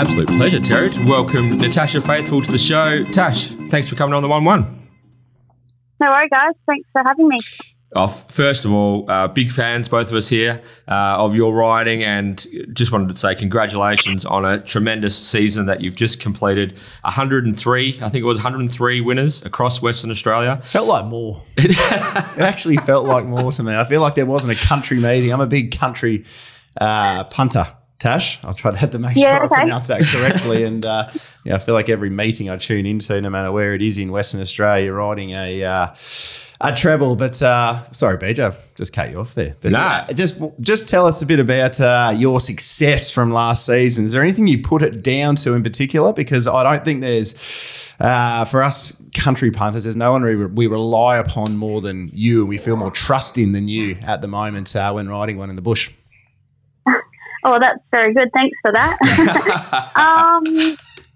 Absolute pleasure, Terry. To welcome Natasha Faithfull to the show. Tash, thanks for coming on the 1 1. No worries, guys. Thanks for having me. Oh, first of all, uh, big fans, both of us here, uh, of your riding, and just wanted to say congratulations on a tremendous season that you've just completed. 103, I think it was 103 winners across Western Australia. Felt like more. it actually felt like more to me. I feel like there wasn't a country meeting. I'm a big country uh, punter. Tash, I'll try to have to make Yeah, sure okay. I pronounce that correctly. and uh, yeah, I feel like every meeting I tune into, no matter where it is in Western Australia, you're riding a uh, a treble. But uh, sorry, BJ, I've just cut you off there. But Nah. uh, just just tell us a bit about uh, your success from last season. Is there anything you put it down to in particular? Because I don't think there's. Uh, for us country punters, there's no one we, we rely upon more than you, and we feel more trust in than you at the moment uh, when riding one in the bush. Oh, that's very good. Thanks for that. um,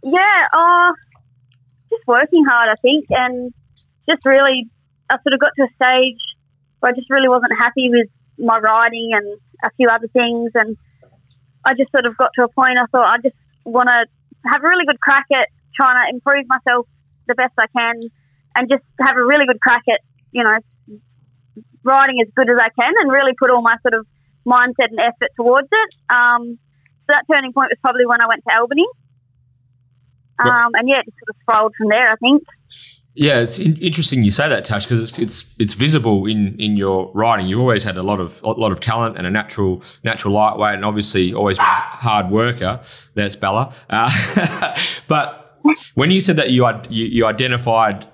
yeah, uh, just working hard, I think, and just really, I sort of got to a stage where I just really wasn't happy with my riding and a few other things, and I just sort of got to a point I thought I just want to have a really good crack at trying to improve myself the best I can, and just have a really good crack at you know riding as good as I can, and really put all my sort of mindset and effort towards it. Um, so that turning point was probably when I went to Albany. Um, and yeah, it just sort of spiraled from there, I think. Yeah, it's in- interesting you say that, Tash, because it's, it's it's visible in, in your riding. You've always had a lot of a lot of talent and a natural natural lightweight, and obviously always been a hard worker. That's Bella. Uh, but when you said that you you, you identified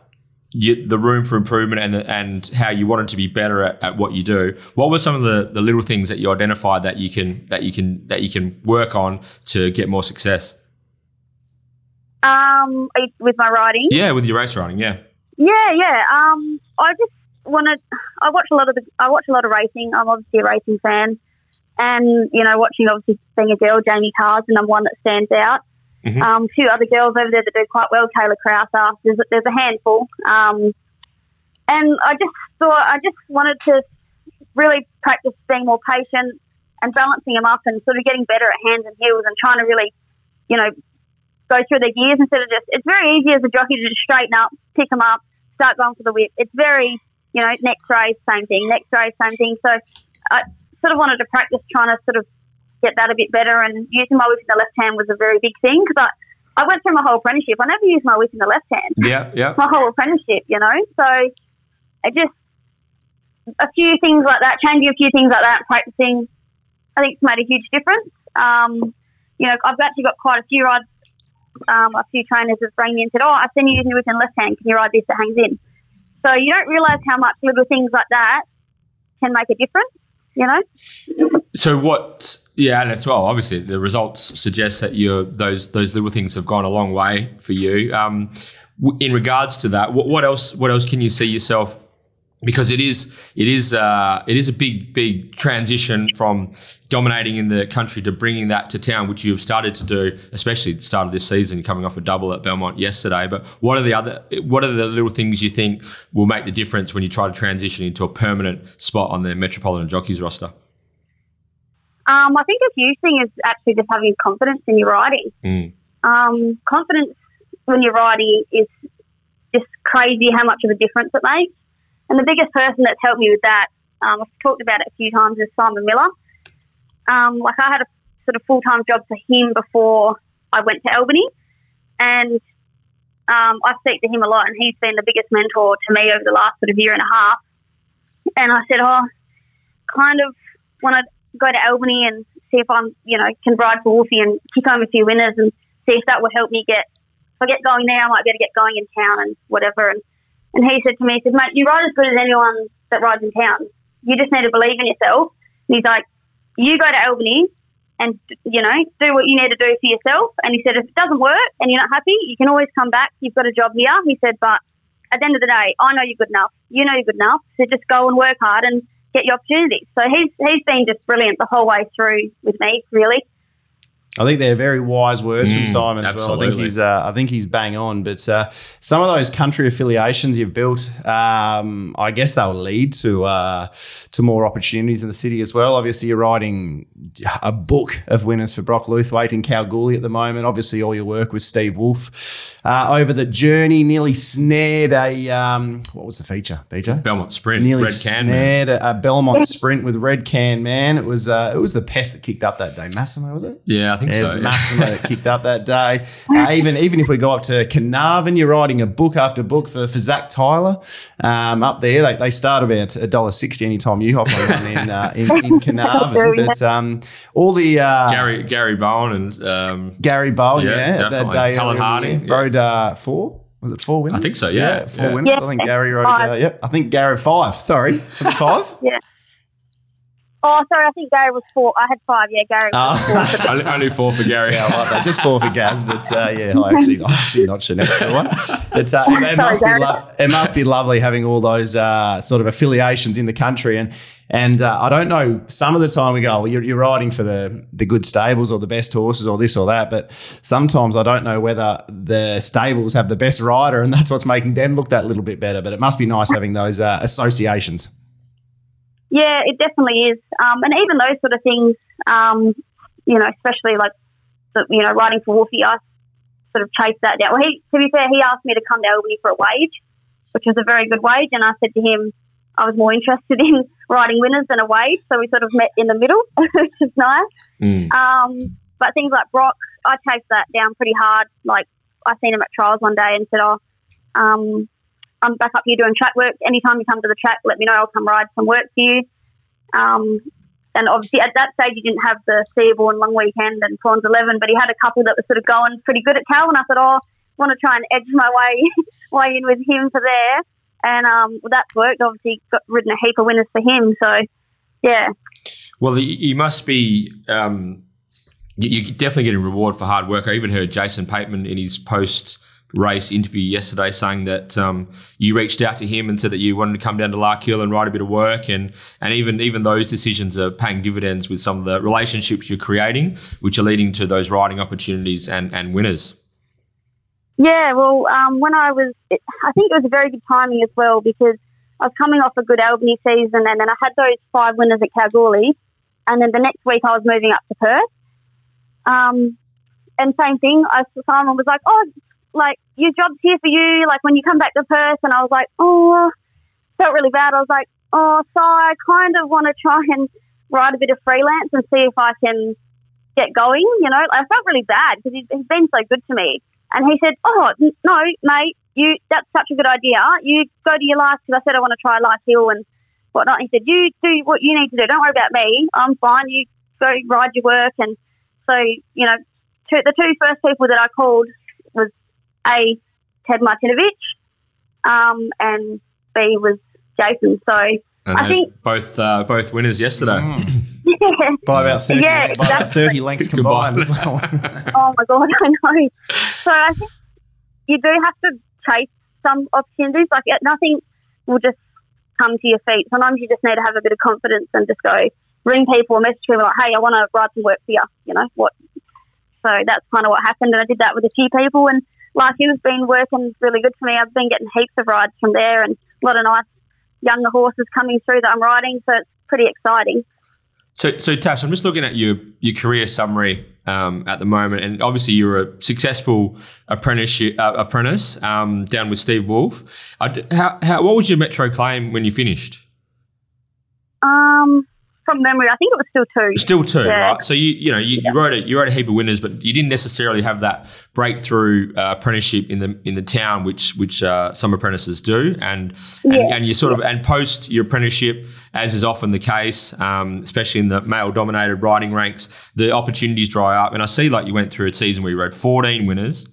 you, the room for improvement and and how you wanted to be better at, at what you do, what were some of the, the little things that you identified that you can that you can that you can work on to get more success? Um, with my riding. Yeah, with your race riding, yeah. Yeah, yeah. Um, I just wanted. I watch a lot of the. I watch a lot of racing. I'm obviously a racing fan, and you know, watching obviously being a girl, Jamie Kah's the number one that stands out. Mhm. Um, two other girls over there that do quite well, Taylor Krauser. There's a, there's a handful. Um, and I just thought I just wanted to really practice being more patient and balancing them up and sort of getting better at hands and heels and trying to really, you know, go through their gears instead of just. It's very easy as a jockey to just straighten up, pick them up, start going for the whip. It's very, you know, next race, same thing, next race, same thing. So I sort of wanted to practice trying to sort of get that a bit better and using my whip in the left hand was a very big thing because I, I went through my whole apprenticeship. I never used my whip in the left hand Yeah, yeah. my whole apprenticeship, you know. So it just a few things like that, changing a few things like that, practicing, I think it's made a huge difference. Um, you know, I've actually got quite a few rides. Um, a few trainers have rang me and said, "Oh, I've seen you using your whip in left hand. Can you ride this that hangs in?" So you don't realise how much little things like that can make a difference. You know. So what? Yeah, and as well, obviously the results suggest that you those those little things have gone a long way for you. Um, w- in regards to that, what, what else? What else can you see yourself? Because it is it is uh, it is a big big transition from dominating in the country to bringing that to town, which you have started to do, especially at the start of this season, coming off a double at Belmont yesterday. But what are the other? What are the little things you think will make the difference when you try to transition into a permanent spot on the Metropolitan Jockeys roster? Um, I think a huge thing is actually just having confidence in your riding. Mm. Um, confidence when you're riding is just crazy how much of a difference it makes. And the biggest person that's helped me with that, um, I've talked about it a few times, is Simon Miller. Um, like I had a sort of full time job for him before I went to Albany, and um, I speak to him a lot, and he's been the biggest mentor to me over the last sort of year and a half. And I said, oh, kind of want to go to Albany and see if I'm, you know, can ride for Wolfie and kick home a few winners and see if that will help me get. If I get going there, I might be able to get going in town and whatever. And and he said to me, he said, mate, you ride as good as anyone that rides in town. You just need to believe in yourself. And he's like, you go to Albany and, you know, do what you need to do for yourself. And he said, if it doesn't work and you're not happy, you can always come back. You've got a job here. He said, but at the end of the day, I know you're good enough. You know you're good enough. So just go and work hard and get your opportunities. So he's, he's been just brilliant the whole way through with me, really. I think they're very wise words from Mm, Simon as well. I think he's uh, I think he's bang on. But uh, some of those country affiliations you've built, um, I guess they'll lead to uh, to more opportunities in the city as well. Obviously, you're writing a book of winners for Brock Luthwaite in Kalgoorlie at the moment. Obviously, all your work with Steve Wolf uh, over the journey nearly snared a um, what was the feature, BJ? Belmont Sprint, Nearly Red Can. man. snared a, a Belmont sprint with Red Can Man. It was uh, it was the pest that kicked up that day. Massimo was it? Yeah, I think Yeah, it so. was yeah. Massimo kicked up that day. Uh, even even if we go up to Carnarvon, you're writing a book after book for, for Zach Tyler. Um, up there, they, they start about a dollar sixty anytime you hop on in uh, in, in Carnarvon. But um, all the uh, Gary Gary Bowen and um, Gary Bowen, Yeah, yeah, that day Helen earlier in the Harding, year, rode uh, four. Was it four winners? I think so, yeah, four yeah. winners. Yeah. I think Gary rode. Uh, Five. yep, I think Gary five. Sorry, was it five? Oh, sorry, I think Gary was four. I had five. Yeah, Gary was Ah. four. only, only four for Gary. Yeah, I like that. Just four for Gaz, but uh, yeah, I actually, I'm actually not Jeanette for one. But uh, it, it must be Sorry, lo- it must be lovely having all those uh, sort of affiliations in the country, and and uh, I don't know. Some of the time we go, well, you're, you're riding for the the good stables or the best horses or this or that, but sometimes I don't know whether the stables have the best rider, and that's what's making them look that little bit better. But it must be nice having those uh, associations. Yeah, it definitely is. Um, and even those sort of things, um, you know, especially like, the, you know, writing for Wolfie, I sort of chased that down. Well, he, to be fair, he asked me to come to Albany for a wage, which was a very good wage. And I said to him, I was more interested in writing winners than a wage. So we sort of met in the middle, which is nice. Mm. Um, but things like Brock, I chased that down pretty hard. Like, I seen him at trials one day and said, oh, um, I'm back up here doing track work. Anytime you come to the track, let me know. I'll come ride some work for you. Um, and obviously, at that stage, he didn't have the Seaborn Long Weekend and Prawns 11, but he had a couple that were sort of going pretty good at Cal. And I thought, oh, I want to try and edge my way way in with him for there. And um, well, that's worked. Obviously, got ridden a heap of winners for him. So, yeah. Well, you, you must be. Um, you're definitely getting reward for hard work. I even heard Jason Pateman in his post race interview yesterday saying that um, you reached out to him and said that you wanted to come down to Larkhill and write a bit of work, and and even even those decisions are paying dividends with some of the relationships you're creating, which are leading to those riding opportunities and and winners. Yeah, well, um, when I was, I think it was a very good timing as well because I was coming off a good Albany season and then I had those five winners at Kalgoorlie. And then the next week I was moving up to Perth. Um, and same thing, I, Simon was like, oh, like, your job's here for you, like, when you come back to Perth. And I was like, oh, felt really bad. I was like, oh, so I kind of want to try and write a bit of freelance and see if I can get going, you know. I felt really bad because he's, he's been so good to me. And he said, "Oh no, mate, you that's such a good idea. You go to your life because I said I want to try Larkhill and whatnot." He said, "You do what you need to do. Don't worry about me. I'm fine. You go ride your work." And so, you know, two, the two first people that I called a Ted Martinovich, um, and B was Jason. So And I think- both uh, both winners yesterday. yeah. By about thirty, Yeah, by about thirty lengths combined as well. Oh my god, I know. So I think you do have to chase some opportunities. Like nothing will just come to your feet. Sometimes you just need to have a bit of confidence and just go ring people or message people like, "Hey, I want to write some work for you." You know what? So that's kind of what happened, and I did that with a few people. And like it has been working really good for me. I've been getting heaps of rides from there, and a lot of nice younger horses coming through that I'm riding. So it's pretty exciting. So, so Tash, I'm just looking at your your career summary um, at the moment, and obviously you're a successful apprenticeship uh, apprentice um, down with Steve Wolf. I how, how, what was your metro claim when you finished? Um, from memory, I think it was still two. Still two, Yeah. right? So you you know you, you wrote a you wrote a heap of winners, but you didn't necessarily have that breakthrough uh, apprenticeship in the in the town, which which uh, some apprentices do, and and, Yeah. and you sort of and post your apprenticeship, as is often the case, um, especially in the male dominated riding ranks, the opportunities dry up. And I see like you went through a season where you rode fourteen winners.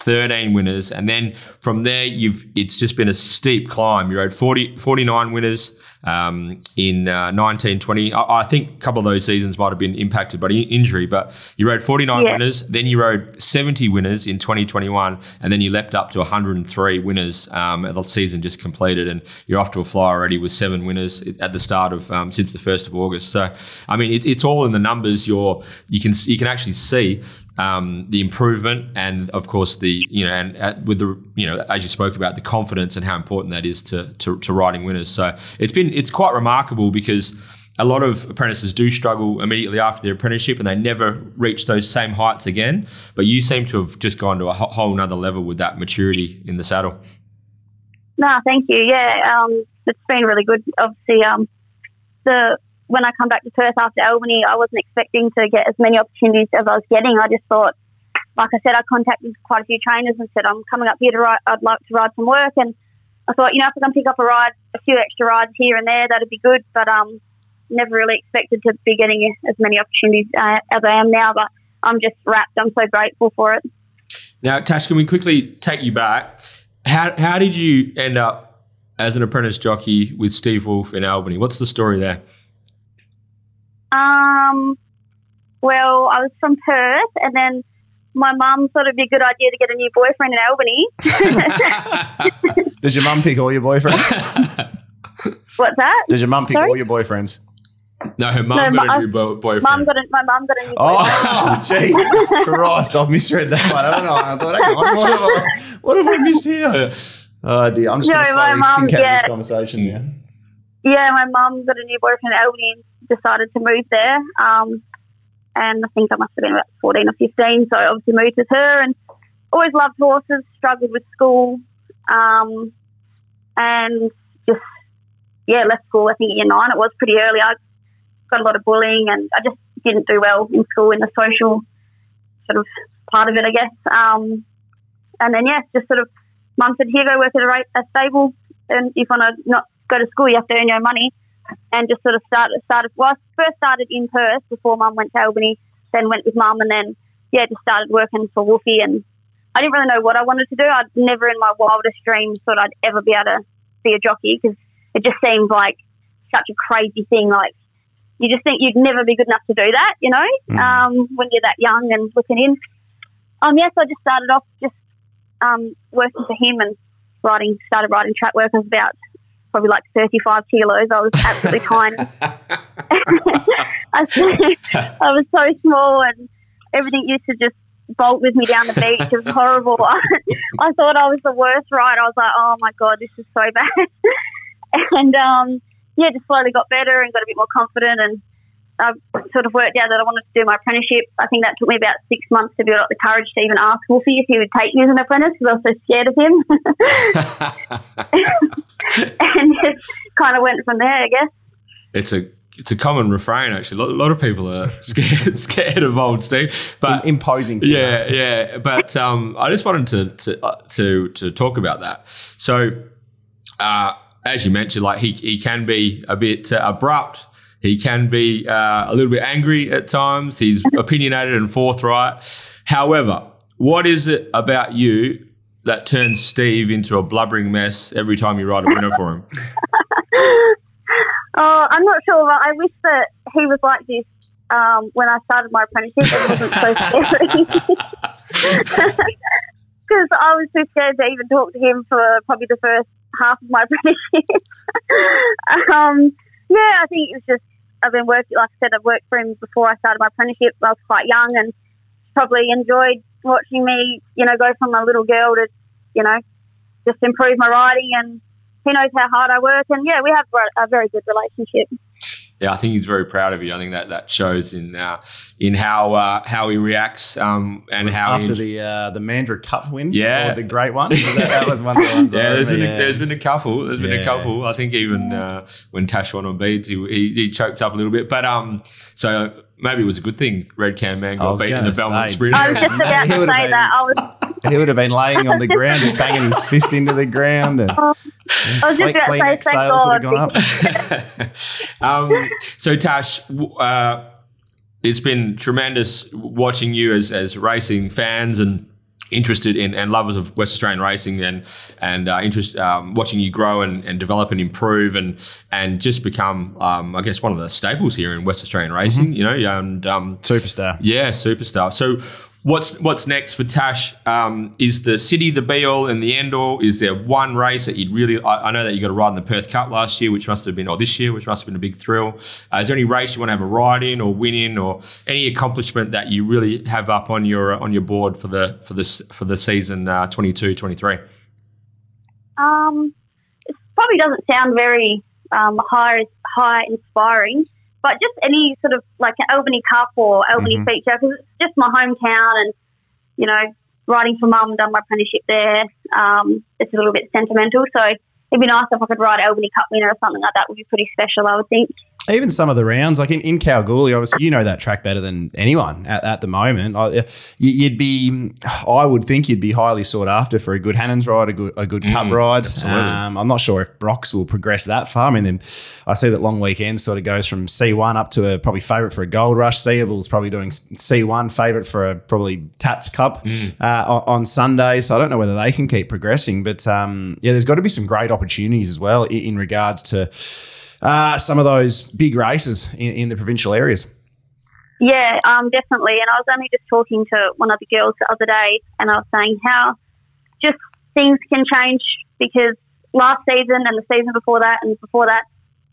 13 winners and then from there you've it's just been a steep climb you rode 40, 49 winners um, in uh, 1920. I, I think a couple of those seasons might have been impacted by injury, but you rode 49 Yeah. winners, then you rode 70 winners in 2021, and then you leapt up to 103 winners um, the season just completed, and you're off to a fly already with seven winners at the start of um, since the first of August. So, I mean, it, it's all in the numbers. You're you can you can actually see um, the improvement, and of course the you know and uh, with the you know as you spoke about the confidence and how important that is to to, to riding winners. So it's been it's quite remarkable because. A lot of apprentices do struggle immediately after their apprenticeship and they never reach those same heights again. But you seem to have just gone to a whole nother level with that maturity in the saddle. No, thank you. Yeah, um, it's been really good. Obviously, um, the when I come back to Perth after Albany, I wasn't expecting to get as many opportunities as I was getting. I just thought, like I said, I contacted quite a few trainers and said I'm coming up here to ride. I'd like to ride some work, and I thought, you know, if I can pick up a ride, a few extra rides here and there, that'd be good. But um, never really expected to be getting as many opportunities uh, as I am now. But I'm just wrapped. I'm so grateful for it. Now, Tash, can we quickly take you back? How, how did you end up as an apprentice jockey with Steve Wolf in Albany? What's the story there? Um, well, I was from Perth, and then my mum thought it'd be a good idea to get a new boyfriend in Albany. Does your mum pick all your boyfriends? What's that? Does your mum pick Sorry? all your boyfriends? no, her mum No, got my- a new bo- boyfriend. Mum got a, my mum got a new boyfriend. Oh, Jesus Christ. I've misread that one. I don't know. I thought, hang on, what have I, what have I missed here? Oh, dear. I'm just No, going to my slowly mum, sink out yeah. this conversation now. Yeah, my mum got a new boyfriend in Albany and decided to move there. Um, and I think I must have been about 14 or 15, so I obviously moved with her and always loved horses, struggled with school, um, and just, yeah, left school, I think, year nine. It was pretty early. I got a lot of bullying and I just didn't do well in school in the social sort of part of it, I guess. Um, and then, yeah, just sort of, mum said, here, go work at a, ra- a stable, and if you want to not go to school, you have to earn your own money. And just sort of started, started, well, I first started in Perth before mum went to Albany, then went with mum, and then, yeah, just started working for Wolfie. And I didn't really know what I wanted to do. I'd never in my wildest dreams thought I'd ever be able to be a jockey because it just seemed like such a crazy thing. Like, you just think you'd never be good enough to do that, you know, Mm. um, when you're that young and looking in. Um, yes, I just started off just um, working for him and riding, started riding track work. I was about probably like 35 kilos. I was absolutely tiny. I, was so small and everything used to just bolt with me down the beach. It was horrible. I, I thought I was the worst ride. I was like, oh my God, this is so bad. and um, yeah, just slowly got better and got a bit more confident and I sort of worked out that I wanted to do my apprenticeship. I think that took me about six months to build up the courage to even ask Wolfie if he would take me as an apprentice because I was so scared of him. and just kind of went from there, I guess. it's a it's a common refrain actually. A lot, of people are scared scared of old Steve, but Im- imposing. figure. yeah, yeah. But um, I just wanted to to uh, to, to talk about that. So, uh, as you mentioned, like he he can be a bit uh, abrupt. He can be uh, a little bit angry at times. He's opinionated and forthright. However, what is it about you that turns Steve into a blubbering mess every time you write a winner for him? Oh, I'm not sure. But I wish that he was like this um, when I started my apprenticeship. It wasn't so scary. Because I was too scared to even talk to him for probably the first half of my apprenticeship. um, yeah, I think it was just I've been working. Like I said, I've worked for him before I started my apprenticeship. I was quite young and probably enjoyed watching me, you know, go from a little girl to, you know, just improve my riding and he knows how hard I work, and yeah, we have a very good relationship. Yeah, I think he's very proud of you. I think that that shows in uh, in how uh, how he reacts um, and how After he, the uh, the Mandra Cup win, Yeah. or the great one, that, that was one of the ones. Yeah, there's been, a, there's been a couple. There's been a couple. I think even uh, when Tash won on beads, he, he he choked up a little bit. But um, so maybe it was a good thing. Red Can Man got beaten in the gonna Belmont say. Sprint. I was just about He to would've say been- that. I was, he would have been laying on the ground, just banging his fist into the ground, and I was just about to say, thank sales would have gone up. um, so Tash, uh, it's been tremendous watching you as as racing fans and interested in and lovers of West Australian racing and and uh, interest um, watching you grow and, and develop and improve and and just become um, I guess one of the staples here in West Australian racing. You know, and um, Superstar. yeah, superstar. So. What's what's next for Tash? Um, is the city the be all and the end all? Is there one race that you'd really? I, I know that you got a ride in the Perth Cup last year, which must have been, or this year, which must have been a big thrill. Uh, is there any race you want to have a ride in or win in, or any accomplishment that you really have up on your on your board for the for this for the season uh, 22, 23? Um, it probably doesn't sound very um, high, high inspiring, but just any sort of like an Albany Cup or Albany Mhm. feature because it's just my hometown and you know riding for mum, done my apprenticeship there. Um, it's a little bit sentimental, so it'd be nice if I could ride Albany Cup winner or something like that. Would be pretty special, I would think. Even some of the rounds, like in, in Kalgoorlie, obviously you know that track better than anyone at, at the moment. I, you- you'd be, I would think you'd be highly sought after for a good Hannan's ride, a good a good cup Mm, ride. absolutely. Um, I'm not sure if Brox will progress that far. I mean, then I see that long weekend sort of goes from C1 up to a probably favourite for a Gold Rush. Seable's probably doing C1 favourite for a probably Tats Cup uh, on, on Sunday. So I don't know whether they can keep progressing, but um, yeah, there's got to be some great opportunities as well in, in regards to uh, some of those big races in, in the provincial areas. Yeah, um, definitely. And I was only just talking to one of the girls the other day, and I was saying how just things can change because last season and the season before that and before that,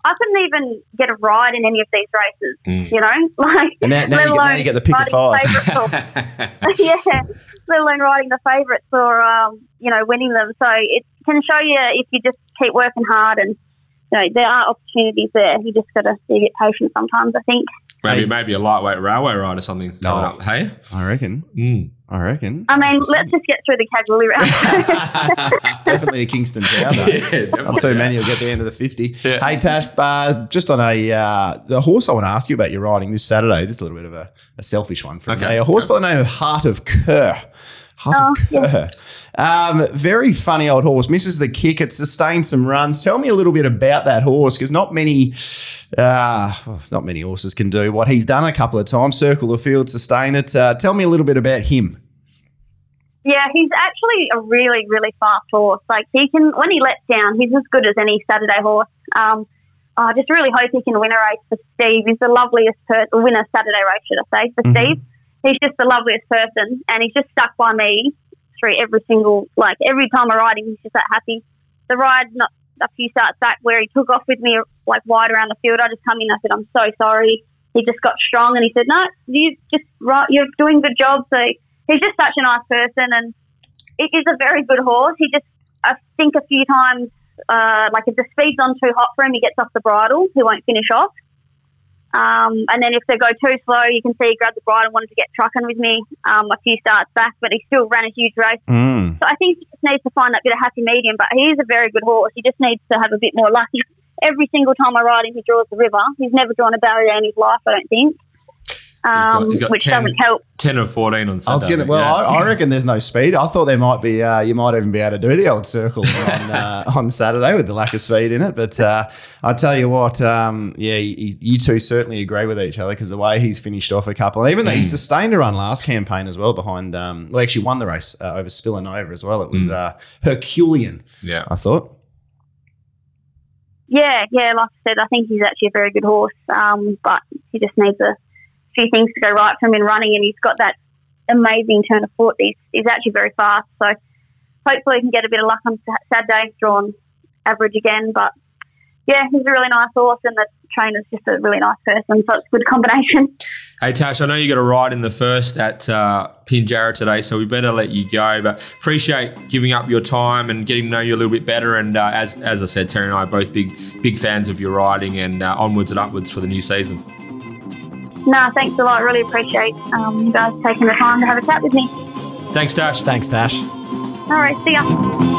I couldn't even get a ride in any of these races. Mm. You know, like And now, now, let you, get, now alone you get the pick of riding five. favourites or- yeah, let alone riding the favourites or um, you know winning them. So it can show you if you just keep working hard and. You know, there are opportunities there. You just got to be a bit patient sometimes, I think. maybe maybe a lightweight railway ride or something No. coming up. Hey, I reckon. Mm. I reckon. I mean, let's just get through the Kalgoorlie round. Definitely a Kingston town, though. Yeah, Not too many will get the end of the 50. Yeah. Hey, Tash, uh, just on a uh, the horse I want to ask you about your riding this Saturday. Just a little bit of a, a selfish one for Okay. me. A horse by the name of Heart of Kerr. Heart Oh, of Kerr. Um, very funny old horse. Misses the kick. It sustained some runs. Tell me a little bit about that horse because not many, uh, not many horses can do what he's done a couple of times. Circle the field, sustain it. Uh, tell me a little bit about him. yeah, he's actually a really, really fast horse. Like he can, when he lets down, he's as good as any Saturday horse. Um, I just really hope he can win a race for Steve. He's the loveliest person, win a Saturday race, should I say, for Mhm. Steve. He's just the loveliest person, and he's just stuck by me through every single, like every time I ride him, he's just that happy. The ride, not a few starts back, where he took off with me like wide around the field, I just come in. I said, "I'm so sorry." He just got strong, and he said, "No, you just right, you're doing a good job." So he's just such a nice person, and it is a very good horse. He just, I think, a few times, uh, like if the speed's on too hot for him, he gets off the bridle. He won't finish off. Um, and then if they go too slow, you can see he grabbed the bridle and wanted to get trucking with me um, a few starts back, but he still ran a huge race. Mm. So I think he just needs to find that bit of happy medium. But he is a very good horse. He just needs to have a bit more luck. Every single time I ride him, he draws the river. He's never drawn a barrier in his life, I don't think, um, he's got which 10 doesn't help. 10 or 14 on Saturday. I was gonna. Well, yeah. I, I reckon there's no speed. I thought there might be. Uh, you might even be able to do the old circle on uh, on Saturday with the lack of speed in it. But uh, I tell you what, um, yeah, you, you two certainly agree with each other because the way he's finished off a couple, and even though he Mm. sustained a run last campaign as well behind. Um, well, actually won the race uh, over Spillanova as well. It was Mm. uh, Herculean. yeah. I thought. Yeah, yeah, like I said, I think he's actually a very good horse, um, but he just needs a few things to go right for him in running, and he's got that amazing turn of foot. He's, he's actually very fast, so hopefully he can get a bit of luck on Sa- Saturday, drawn average again. But yeah, he's a really nice horse, and the trainer's just a really nice person, so it's a good combination. Hey Tash, I know you got a ride in the first at uh, Pinjarra today, so we better let you go. But appreciate giving up your time and getting to know you a little bit better. And uh, as as I said, Terry and I are both big big fans of your riding, and uh, onwards and upwards for the new season. No, thanks a lot. Really appreciate um, you guys taking the time to have a chat with me. Thanks, Tash. Thanks, Tash. All right, see ya.